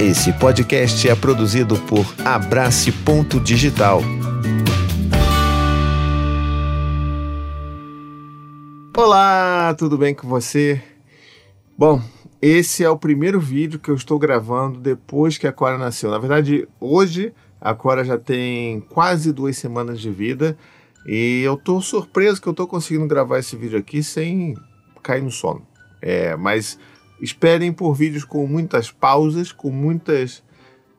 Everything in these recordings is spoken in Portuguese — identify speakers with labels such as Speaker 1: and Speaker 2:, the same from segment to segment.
Speaker 1: Esse podcast é produzido por Abrace Ponto Digital.
Speaker 2: Olá, tudo bem com você? Bom, esse é o primeiro vídeo que eu estou gravando depois que a Cora nasceu. Na verdade, hoje a Cora já tem quase duas semanas de vida e eu estou surpreso que eu estou conseguindo gravar esse vídeo aqui sem cair no sono. É, mas esperem por vídeos com muitas pausas, com muitas,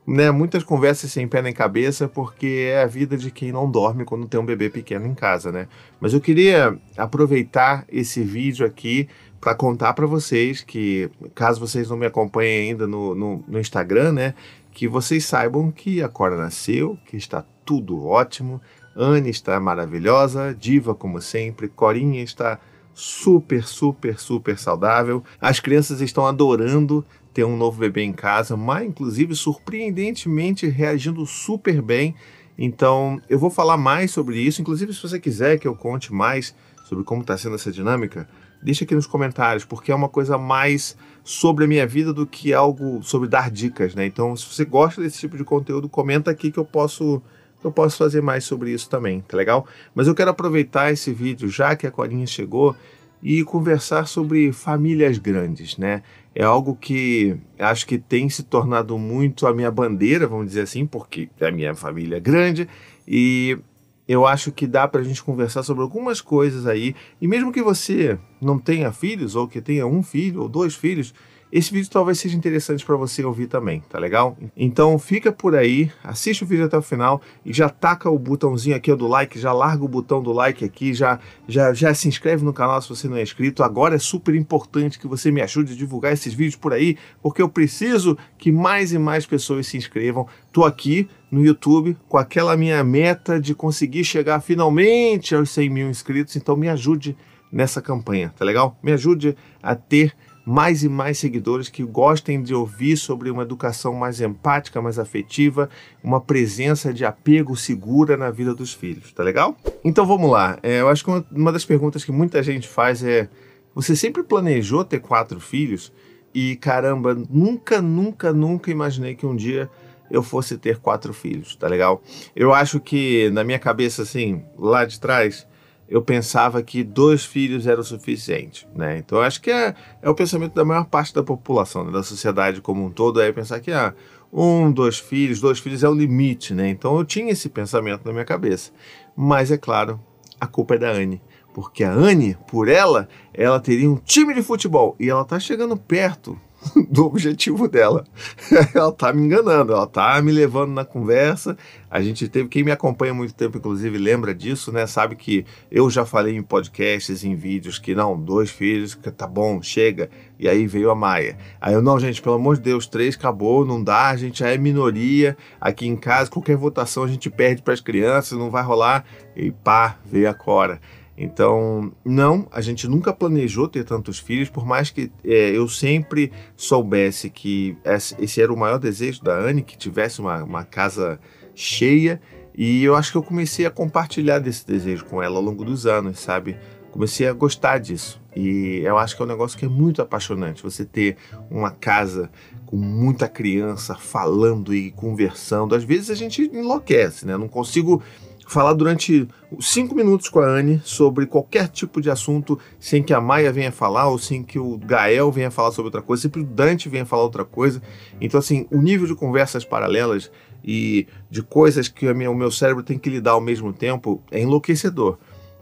Speaker 2: né, muitas conversas sem pé nem cabeça, porque é a vida de quem não dorme quando tem um bebê pequeno em casa, né? Mas eu queria aproveitar esse vídeo aqui para contar para vocês que, caso vocês não me acompanhem ainda no, no, no Instagram, né, que vocês saibam que a Cora nasceu, que está tudo ótimo, Anne está maravilhosa, diva como sempre, Corinha está super, super, super saudável. As crianças estão adorando ter um novo bebê em casa, mas inclusive surpreendentemente reagindo super bem. Então, eu vou falar mais sobre isso. Inclusive, se você quiser que eu conte mais sobre como está sendo essa dinâmica, deixa aqui nos comentários, porque é uma coisa mais sobre a minha vida do que algo sobre dar dicas, né? Então, se você gosta desse tipo de conteúdo, comenta aqui que eu posso eu posso fazer mais sobre isso também, tá legal? Mas eu quero aproveitar esse vídeo, já que a Corinha chegou, e conversar sobre famílias grandes, né? É algo que acho que tem se tornado muito a minha bandeira, vamos dizer assim, porque a minha família é grande e eu acho que dá para a gente conversar sobre algumas coisas aí. E mesmo que você não tenha filhos, ou que tenha um filho ou dois filhos, esse vídeo talvez seja interessante para você ouvir também, tá legal? Então fica por aí, assiste o vídeo até o final e já taca o botãozinho aqui do like, já larga o botão do like aqui, já, já, já se inscreve no canal se você não é inscrito. Agora é super importante que você me ajude a divulgar esses vídeos por aí, porque eu preciso que mais e mais pessoas se inscrevam. Tô aqui no YouTube com aquela minha meta de conseguir chegar finalmente aos 100 mil inscritos, então me ajude nessa campanha, tá legal? Me ajude a ter mais e mais seguidores que gostem de ouvir sobre uma educação mais empática, mais afetiva, uma presença de apego segura na vida dos filhos, tá legal? Então vamos lá. É, eu acho que uma, uma das perguntas que muita gente faz é: você sempre planejou ter quatro filhos? E caramba, nunca, nunca, nunca imaginei que um dia eu fosse ter quatro filhos, tá legal? Eu acho que na minha cabeça, assim, lá de trás, eu pensava que dois filhos era o suficiente, né? Então acho que é, é o pensamento da maior parte da população, né? da sociedade como um todo, é pensar que ah, um, dois filhos, dois filhos é o limite, né? Então eu tinha esse pensamento na minha cabeça. Mas é claro, a culpa é da Anne. Porque a Anne, por ela, ela teria um time de futebol e ela tá chegando perto do objetivo dela. ela tá me enganando, ela tá me levando na conversa. A gente teve, quem me acompanha há muito tempo, inclusive, lembra disso, né? Sabe que eu já falei em podcasts, em vídeos, que não, dois filhos, que tá bom, chega. E aí veio a Maia. Aí eu, não, gente, pelo amor de Deus, três acabou, não dá, a gente já é minoria. Aqui em casa, qualquer votação a gente perde para as crianças, não vai rolar. E pá, veio a Cora. Então, não, a gente nunca planejou ter tantos filhos, por mais que é, eu sempre soubesse que esse era o maior desejo da Anne, que tivesse uma, uma casa cheia, e eu acho que eu comecei a compartilhar desse desejo com ela ao longo dos anos, sabe? Comecei a gostar disso. E eu acho que é um negócio que é muito apaixonante. Você ter uma casa com muita criança falando e conversando. Às vezes a gente enlouquece, né? Não consigo falar durante cinco minutos com a Anne sobre qualquer tipo de assunto sem que a Maia venha falar ou sem que o Gael venha falar sobre outra coisa, sempre o Dante venha falar outra coisa. Então, assim, o nível de conversas paralelas e de coisas que minha, o meu cérebro tem que lidar ao mesmo tempo é enlouquecedor.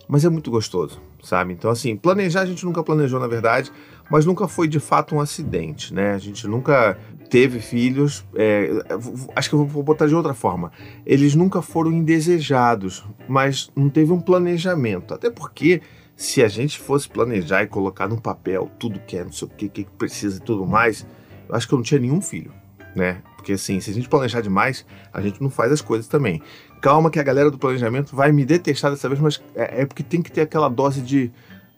Speaker 2: Mas é muito gostoso, sabe? Então, assim, planejar a gente nunca planejou, na verdade, mas nunca foi de fato um acidente, né? A gente nunca teve filhos. É, acho que eu vou botar de outra forma. Eles nunca foram indesejados, mas não teve um planejamento. Até porque, se a gente fosse planejar e colocar no papel tudo que é, não sei o que, que precisa e tudo mais, eu acho que eu não tinha nenhum filho, né? Porque assim, se a gente planejar demais, a gente não faz as coisas também. Calma que a galera do planejamento vai me detestar dessa vez, mas é, é porque tem que ter aquela dose de,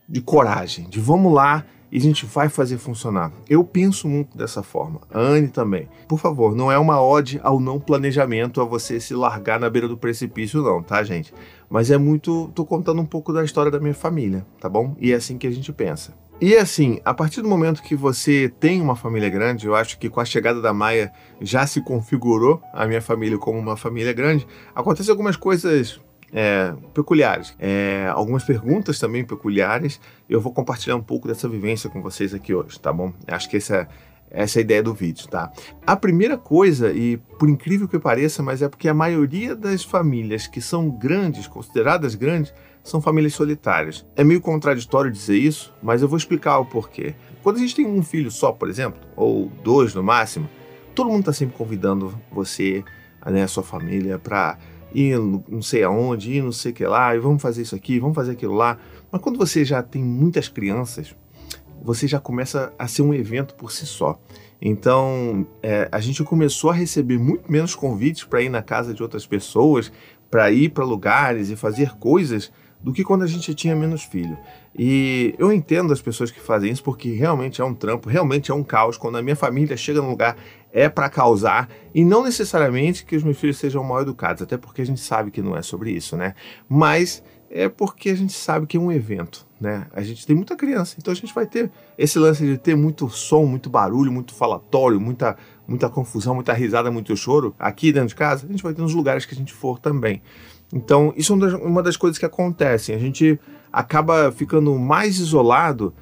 Speaker 2: de coragem, de vamos lá e a gente vai fazer funcionar. Eu penso muito dessa forma. A Anne também. Por favor, não é uma ode ao não planejamento, a você se largar na beira do precipício, não, tá, gente? Mas é muito. tô contando um pouco da história da minha família, tá bom? E é assim que a gente pensa. E assim, a partir do momento que você tem uma família grande, eu acho que com a chegada da Maia já se configurou a minha família como uma família grande, acontecem algumas coisas é, peculiares, é, algumas perguntas também peculiares. Eu vou compartilhar um pouco dessa vivência com vocês aqui hoje, tá bom? Acho que essa, essa é a ideia do vídeo, tá? A primeira coisa, e por incrível que pareça, mas é porque a maioria das famílias que são grandes, consideradas grandes, são famílias solitárias. É meio contraditório dizer isso, mas eu vou explicar o porquê. Quando a gente tem um filho só, por exemplo, ou dois no máximo, todo mundo está sempre convidando você, né, a sua família, para ir não sei aonde, ir não sei o que lá, e vamos fazer isso aqui, vamos fazer aquilo lá. Mas quando você já tem muitas crianças, você já começa a ser um evento por si só. Então, é, a gente começou a receber muito menos convites para ir na casa de outras pessoas, para ir para lugares e fazer coisas do que quando a gente tinha menos filho. E eu entendo as pessoas que fazem isso porque realmente é um trampo, realmente é um caos. Quando a minha família chega num lugar é para causar e não necessariamente que os meus filhos sejam mal educados, até porque a gente sabe que não é sobre isso, né? Mas é porque a gente sabe que é um evento, né? A gente tem muita criança, então a gente vai ter esse lance de ter muito som, muito barulho, muito falatório, muita muita confusão, muita risada, muito choro aqui dentro de casa. A gente vai ter nos lugares que a gente for também. Então, isso é uma das coisas que acontecem. A gente acaba ficando mais isolado,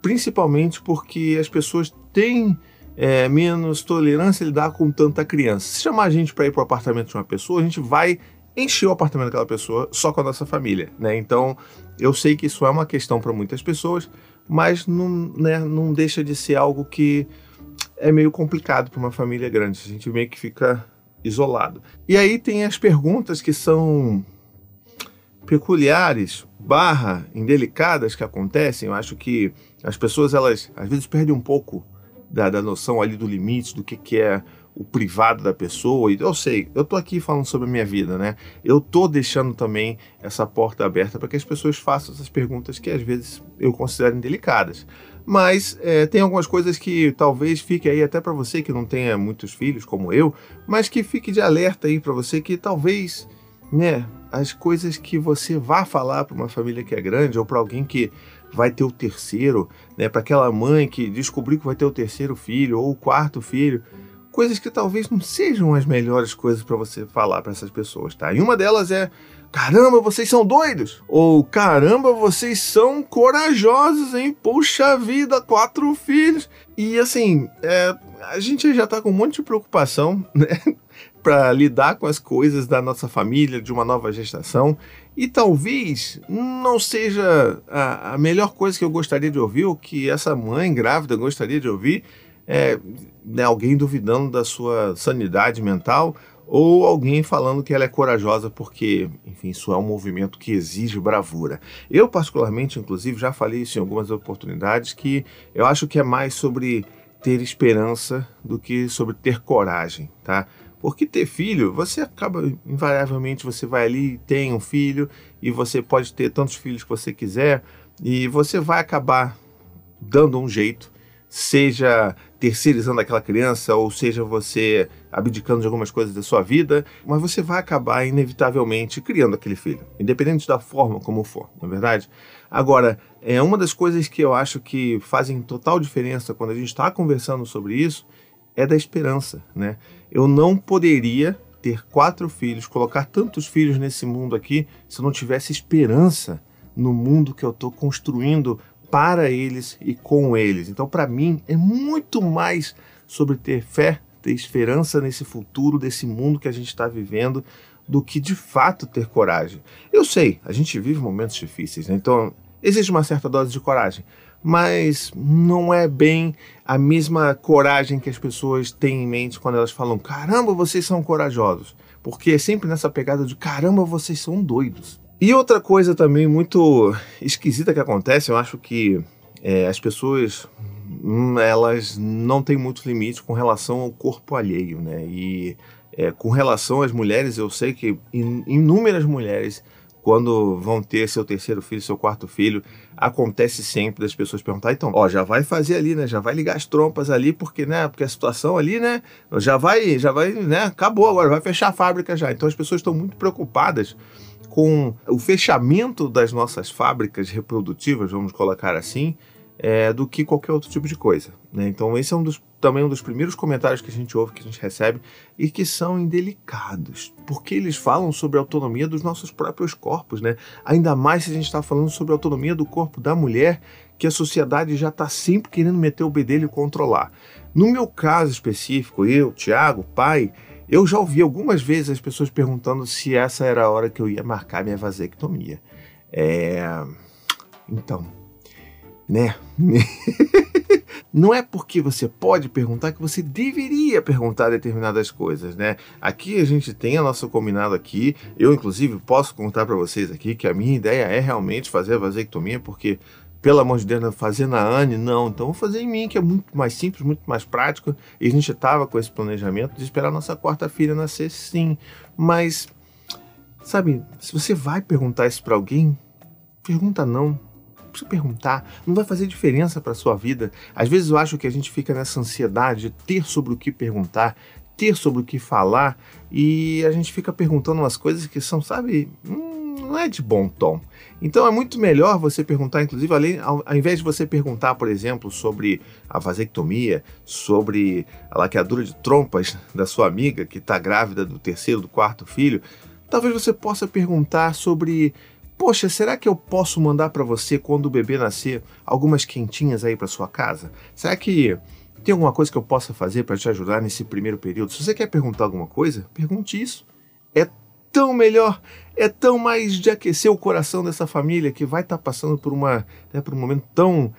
Speaker 2: principalmente porque as pessoas têm é, menos tolerância a lidar com tanta criança. Se chamar a gente para ir para o apartamento de uma pessoa, a gente vai encher o apartamento daquela pessoa só com a nossa família, né? Então, eu sei que isso é uma questão para muitas pessoas, mas não, né, não deixa de ser algo que é meio complicado para uma família grande. A gente meio que fica isolado. E aí tem as perguntas que são peculiares, barra indelicadas que acontecem. Eu acho que as pessoas, elas às vezes perdem um pouco da, da noção ali do limite, do que, que é o privado da pessoa. E eu sei, eu tô aqui falando sobre a minha vida, né? Eu tô deixando também essa porta aberta para que as pessoas façam essas perguntas que às vezes eu considero indelicadas. Mas é, tem algumas coisas que talvez fique aí até para você que não tenha muitos filhos como eu, mas que fique de alerta aí para você que talvez, né, as coisas que você vá falar para uma família que é grande ou para alguém que vai ter o terceiro, né, para aquela mãe que descobriu que vai ter o terceiro filho ou o quarto filho, coisas que talvez não sejam as melhores coisas para você falar para essas pessoas, tá? E uma delas é Caramba, vocês são doidos! Ou caramba, vocês são corajosos, hein? Puxa vida, quatro filhos! E assim, é, a gente já tá com um monte de preocupação, né? Para lidar com as coisas da nossa família, de uma nova gestação. E talvez não seja a, a melhor coisa que eu gostaria de ouvir, ou que essa mãe grávida gostaria de ouvir, é, né, alguém duvidando da sua sanidade mental ou alguém falando que ela é corajosa porque, enfim, isso é um movimento que exige bravura. Eu, particularmente, inclusive, já falei isso em algumas oportunidades, que eu acho que é mais sobre ter esperança do que sobre ter coragem, tá? Porque ter filho, você acaba, invariavelmente, você vai ali, tem um filho, e você pode ter tantos filhos que você quiser, e você vai acabar dando um jeito seja terceirizando aquela criança, ou seja você abdicando de algumas coisas da sua vida, mas você vai acabar inevitavelmente criando aquele filho, independente da forma como for, não é verdade? Agora, é uma das coisas que eu acho que fazem total diferença quando a gente está conversando sobre isso é da esperança, né? Eu não poderia ter quatro filhos, colocar tantos filhos nesse mundo aqui, se eu não tivesse esperança no mundo que eu estou construindo para eles e com eles. Então, para mim, é muito mais sobre ter fé, ter esperança nesse futuro, desse mundo que a gente está vivendo, do que de fato ter coragem. Eu sei, a gente vive momentos difíceis, né? então existe uma certa dose de coragem, mas não é bem a mesma coragem que as pessoas têm em mente quando elas falam: caramba, vocês são corajosos. Porque é sempre nessa pegada de caramba, vocês são doidos. E outra coisa também muito esquisita que acontece, eu acho que é, as pessoas hum, elas não têm muito limite com relação ao corpo alheio, né? E é, com relação às mulheres, eu sei que in, inúmeras mulheres, quando vão ter seu terceiro filho, seu quarto filho, acontece sempre das pessoas perguntar, então, ó, já vai fazer ali, né? Já vai ligar as trompas ali, porque, né? Porque a situação ali, né? Já vai, já vai, né? Acabou agora, vai fechar a fábrica já. Então as pessoas estão muito preocupadas com o fechamento das nossas fábricas reprodutivas, vamos colocar assim, é, do que qualquer outro tipo de coisa. Né? Então, esse é um dos, também um dos primeiros comentários que a gente ouve, que a gente recebe, e que são indelicados, porque eles falam sobre a autonomia dos nossos próprios corpos, né? ainda mais se a gente está falando sobre a autonomia do corpo da mulher, que a sociedade já está sempre querendo meter o bedelho e controlar. No meu caso específico, eu, Tiago, pai, eu já ouvi algumas vezes as pessoas perguntando se essa era a hora que eu ia marcar minha vasectomia. É. Então, né? Não é porque você pode perguntar que você deveria perguntar determinadas coisas, né? Aqui a gente tem a nossa combinado aqui. Eu, inclusive, posso contar para vocês aqui que a minha ideia é realmente fazer a vasectomia, porque, pelo amor de Deus, fazer na Anne, não. Então, vou fazer em mim, que é muito mais simples, muito mais prático. E a gente estava com esse planejamento de esperar nossa quarta filha nascer, sim. Mas, sabe, se você vai perguntar isso para alguém, pergunta não precisa perguntar, não vai fazer diferença para sua vida. Às vezes eu acho que a gente fica nessa ansiedade de ter sobre o que perguntar, ter sobre o que falar e a gente fica perguntando umas coisas que são, sabe, hum, não é de bom tom. Então é muito melhor você perguntar, inclusive, além, ao, ao, invés de você perguntar, por exemplo, sobre a vasectomia, sobre a laqueadura de trompas da sua amiga que está grávida do terceiro, do quarto filho, talvez você possa perguntar sobre Poxa, será que eu posso mandar para você quando o bebê nascer algumas quentinhas aí para sua casa? Será que tem alguma coisa que eu possa fazer para te ajudar nesse primeiro período? Se você quer perguntar alguma coisa, pergunte isso. É tão melhor, é tão mais de aquecer o coração dessa família que vai estar tá passando por uma, né, por um momento tão,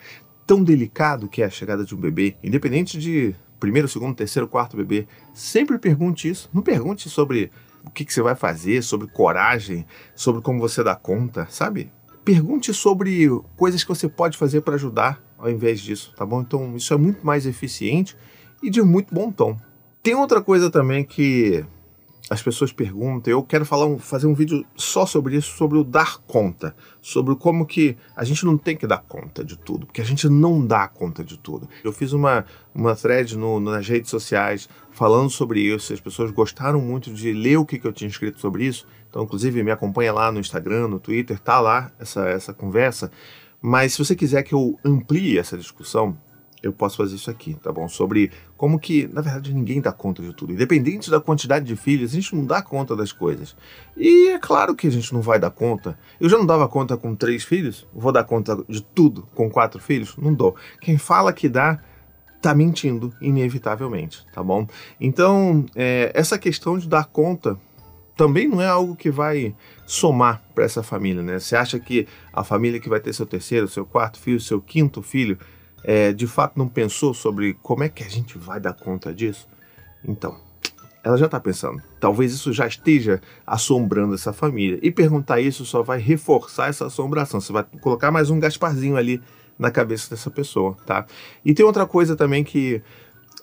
Speaker 2: tão delicado que é a chegada de um bebê, independente de primeiro, segundo, terceiro, quarto bebê. Sempre pergunte isso. Não pergunte sobre o que, que você vai fazer, sobre coragem, sobre como você dá conta, sabe? Pergunte sobre coisas que você pode fazer para ajudar ao invés disso, tá bom? Então isso é muito mais eficiente e de muito bom tom. Tem outra coisa também que as pessoas perguntam, eu quero falar um, fazer um vídeo só sobre isso, sobre o dar conta, sobre como que a gente não tem que dar conta de tudo, porque a gente não dá conta de tudo. Eu fiz uma, uma thread no, nas redes sociais falando sobre isso, as pessoas gostaram muito de ler o que, que eu tinha escrito sobre isso, então inclusive me acompanha lá no Instagram, no Twitter, tá lá essa, essa conversa, mas se você quiser que eu amplie essa discussão, eu posso fazer isso aqui, tá bom? Sobre como que, na verdade, ninguém dá conta de tudo. Independente da quantidade de filhos, a gente não dá conta das coisas. E é claro que a gente não vai dar conta. Eu já não dava conta com três filhos, vou dar conta de tudo com quatro filhos? Não dou. Quem fala que dá, tá mentindo, inevitavelmente, tá bom? Então, é, essa questão de dar conta também não é algo que vai somar para essa família, né? Você acha que a família que vai ter seu terceiro, seu quarto filho, seu quinto filho é, de fato não pensou sobre como é que a gente vai dar conta disso? Então, ela já está pensando. Talvez isso já esteja assombrando essa família. E perguntar isso só vai reforçar essa assombração. Você vai colocar mais um Gasparzinho ali na cabeça dessa pessoa, tá? E tem outra coisa também que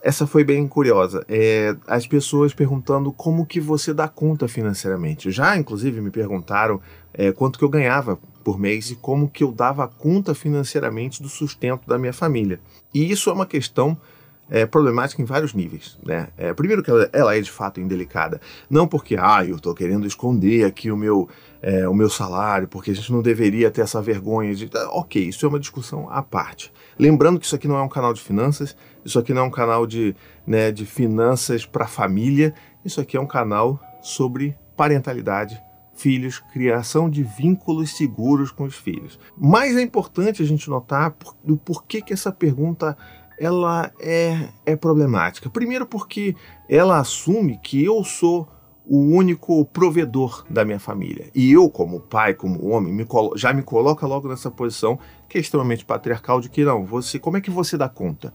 Speaker 2: essa foi bem curiosa. É, as pessoas perguntando como que você dá conta financeiramente. Já, inclusive, me perguntaram é, quanto que eu ganhava por mês e como que eu dava conta financeiramente do sustento da minha família. E isso é uma questão é, problemática em vários níveis. Né? É, primeiro que ela, ela, é de fato indelicada. Não porque, ah, eu estou querendo esconder aqui o meu, é, o meu salário, porque a gente não deveria ter essa vergonha de... Ah, ok, isso é uma discussão à parte. Lembrando que isso aqui não é um canal de finanças, isso aqui não é um canal de, né, de finanças para família, isso aqui é um canal sobre parentalidade filhos, criação de vínculos seguros com os filhos. Mas é importante a gente notar por, do porquê que essa pergunta ela é, é problemática. Primeiro porque ela assume que eu sou o único provedor da minha família. E eu, como pai, como homem, me já me coloca logo nessa posição que é extremamente patriarcal de que não, você, como é que você dá conta?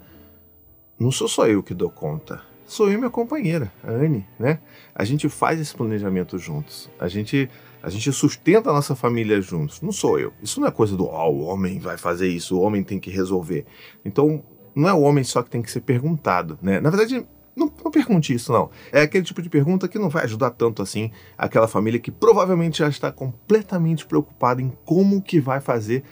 Speaker 2: Não sou só eu que dou conta sou eu e minha companheira, a Anne, né? A gente faz esse planejamento juntos. A gente a gente sustenta a nossa família juntos. Não sou eu. Isso não é coisa do oh, o homem vai fazer isso, o homem tem que resolver. Então, não é o homem só que tem que ser perguntado, né? Na verdade, não, não, pergunte isso, não. É aquele tipo de pergunta que não vai ajudar tanto assim aquela família que provavelmente já está completamente preocupada em como que vai fazer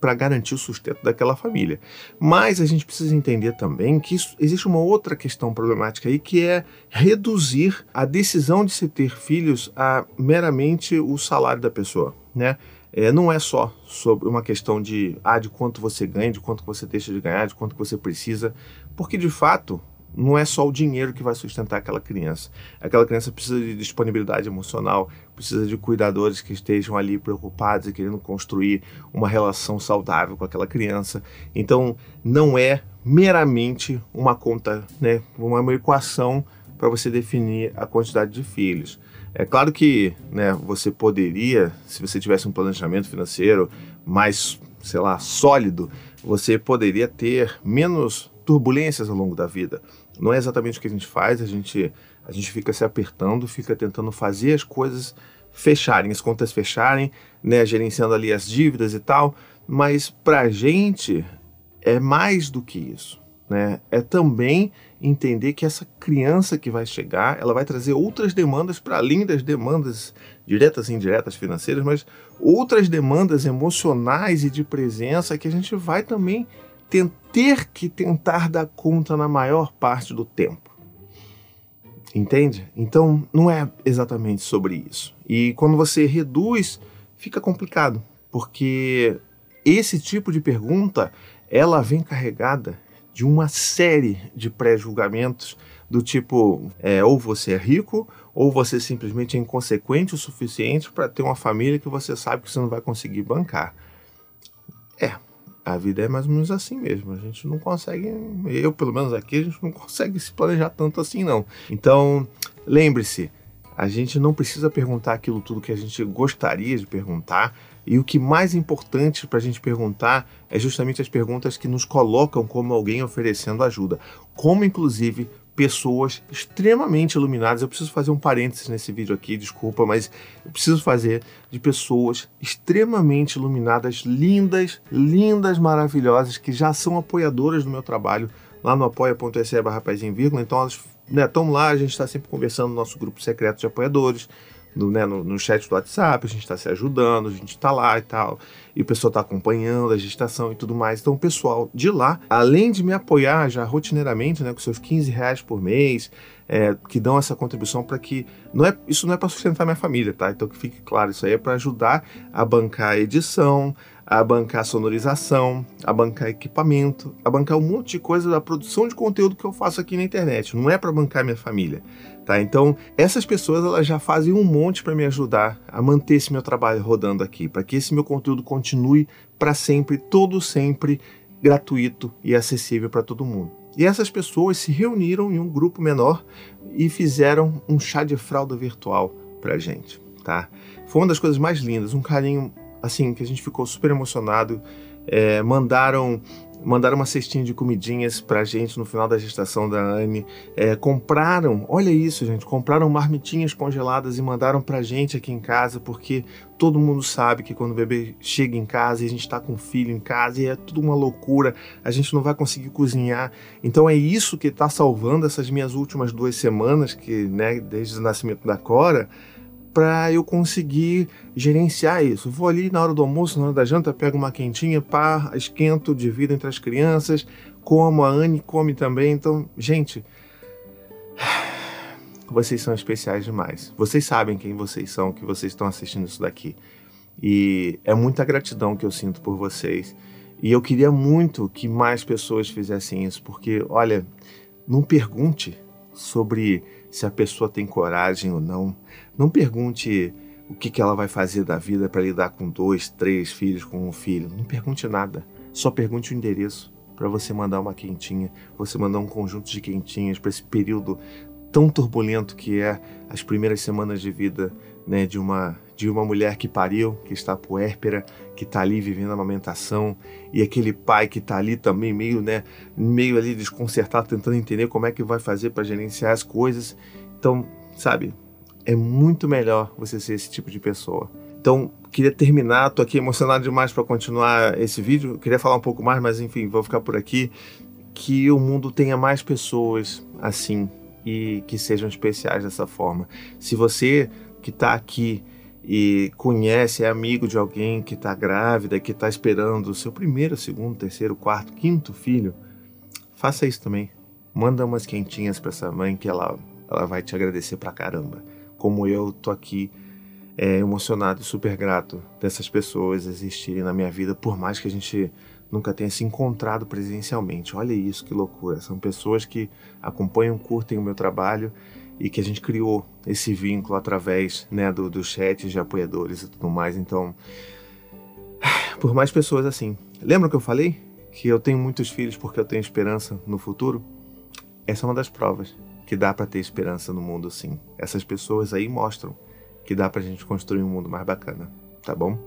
Speaker 2: para garantir o sustento daquela família. Mas a gente precisa entender também que isso, existe uma outra questão problemática aí que é reduzir a decisão de se ter filhos a meramente o salário da pessoa, né? é, não é só sobre uma questão de, ah, de quanto você ganha, de quanto você deixa de ganhar, de quanto você precisa, porque de fato não é só o dinheiro que vai sustentar aquela criança. Aquela criança precisa de disponibilidade emocional, precisa de cuidadores que estejam ali preocupados e querendo construir uma relação saudável com aquela criança. Então, não é meramente uma conta, né, uma equação para você definir a quantidade de filhos. É claro que né, você poderia, se você tivesse um planejamento financeiro mais, sei lá, sólido, você poderia ter menos turbulências ao longo da vida. Não é exatamente o que a gente faz, a gente, a gente fica se apertando, fica tentando fazer as coisas fecharem, as contas fecharem, né, gerenciando ali as dívidas e tal, mas para a gente é mais do que isso. Né? É também entender que essa criança que vai chegar, ela vai trazer outras demandas para além das demandas diretas e indiretas financeiras, mas outras demandas emocionais e de presença que a gente vai também ter que tentar dar conta na maior parte do tempo. Entende? Então, não é exatamente sobre isso. E quando você reduz, fica complicado, porque esse tipo de pergunta, ela vem carregada de uma série de pré-julgamentos do tipo, é, ou você é rico, ou você simplesmente é inconsequente o suficiente para ter uma família que você sabe que você não vai conseguir bancar. É, a vida é mais ou menos assim mesmo. A gente não consegue, eu pelo menos aqui, a gente não consegue se planejar tanto assim, não. Então, lembre-se, a gente não precisa perguntar aquilo tudo que a gente gostaria de perguntar. E o que mais importante para a gente perguntar é justamente as perguntas que nos colocam como alguém oferecendo ajuda. Como, inclusive, pessoas extremamente iluminadas. Eu preciso fazer um parênteses nesse vídeo aqui, desculpa, mas eu preciso fazer de pessoas extremamente iluminadas, lindas, lindas, maravilhosas, que já são apoiadoras do meu trabalho lá no apoia.se barra Então elas estão né, lá, a gente está sempre conversando no nosso grupo secreto de apoiadores no, né, no, no, chat do WhatsApp, a gente está se ajudando, a gente está lá e tal, e o pessoal está acompanhando a gestação e tudo mais. Então, o pessoal de lá, além de me apoiar já rotineiramente, né, com seus 15 reais por mês, é, que dão essa contribuição para que. Não é, isso não é para sustentar minha família, tá? Então, que fique claro, isso aí é para ajudar a bancar a edição, a bancar sonorização, a bancar equipamento, a bancar um monte de coisa da produção de conteúdo que eu faço aqui na internet. Não é para bancar minha família. Tá? Então, essas pessoas elas já fazem um monte para me ajudar a manter esse meu trabalho rodando aqui, para que esse meu conteúdo continue para sempre, todo sempre gratuito e acessível para todo mundo. E essas pessoas se reuniram em um grupo menor e fizeram um chá de fralda virtual para gente, tá? Foi uma das coisas mais lindas, um carinho assim que a gente ficou super emocionado. É, mandaram mandaram uma cestinha de comidinhas pra gente no final da gestação da Anne. É, compraram, olha isso, gente, compraram marmitinhas congeladas e mandaram pra gente aqui em casa, porque todo mundo sabe que quando o bebê chega em casa e a gente tá com o filho em casa e é tudo uma loucura, a gente não vai conseguir cozinhar. Então é isso que tá salvando essas minhas últimas duas semanas, que, né, desde o nascimento da Cora para eu conseguir gerenciar isso. Vou ali na hora do almoço, na hora da janta, pego uma quentinha, pá, esquento, divido entre as crianças, como, a Anne come também. Então, gente, vocês são especiais demais. Vocês sabem quem vocês são, que vocês estão assistindo isso daqui. E é muita gratidão que eu sinto por vocês. E eu queria muito que mais pessoas fizessem isso, porque, olha, não pergunte sobre se a pessoa tem coragem ou não. Não pergunte o que, que ela vai fazer da vida para lidar com dois, três filhos, com um filho. Não pergunte nada. Só pergunte o endereço para você mandar uma quentinha, você mandar um conjunto de quentinhas para esse período tão turbulento que é as primeiras semanas de vida né, de uma de uma mulher que pariu, que está puérpera, que está ali vivendo a amamentação, e aquele pai que está ali também meio, né, meio ali desconcertado, tentando entender como é que vai fazer para gerenciar as coisas. Então, sabe, é muito melhor você ser esse tipo de pessoa. Então, queria terminar, tô aqui emocionado demais para continuar esse vídeo. Queria falar um pouco mais, mas enfim, vou ficar por aqui. Que o mundo tenha mais pessoas assim e que sejam especiais dessa forma. Se você que está aqui e conhece, é amigo de alguém que está grávida, que está esperando o seu primeiro, segundo, terceiro, quarto, quinto filho, faça isso também. Manda umas quentinhas para essa mãe que ela, ela vai te agradecer pra caramba. Como eu tô aqui é, emocionado e super grato dessas pessoas existirem na minha vida, por mais que a gente nunca tenha se encontrado presencialmente. Olha isso, que loucura. São pessoas que acompanham, curtem o meu trabalho e que a gente criou esse vínculo através né, do, do chat de apoiadores e tudo mais. Então, por mais pessoas assim. Lembra que eu falei que eu tenho muitos filhos porque eu tenho esperança no futuro? Essa é uma das provas que dá para ter esperança no mundo sim. Essas pessoas aí mostram que dá pra gente construir um mundo mais bacana, tá bom?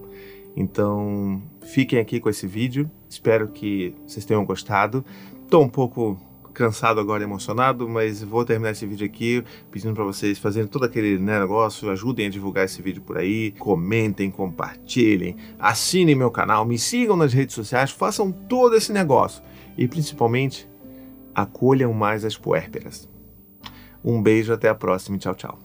Speaker 2: Então, fiquem aqui com esse vídeo. Espero que vocês tenham gostado. Tô um pouco cansado agora, emocionado, mas vou terminar esse vídeo aqui pedindo para vocês fazerem todo aquele né, negócio, ajudem a divulgar esse vídeo por aí, comentem, compartilhem, assinem meu canal, me sigam nas redes sociais, façam todo esse negócio e principalmente acolham mais as puérperas. Um beijo, até a próxima e tchau, tchau.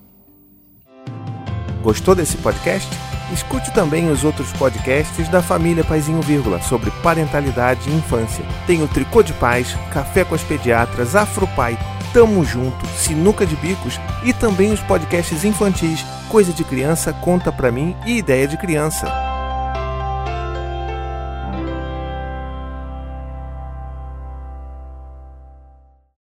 Speaker 2: Gostou desse podcast? Escute também os outros podcasts da família Paizinho Vírgula sobre parentalidade e infância. Tem o Tricô de Paz, Café com as Pediatras, Afropai, Tamo Junto, Sinuca de Bicos e também os podcasts infantis Coisa de Criança, Conta Pra Mim e Ideia de Criança.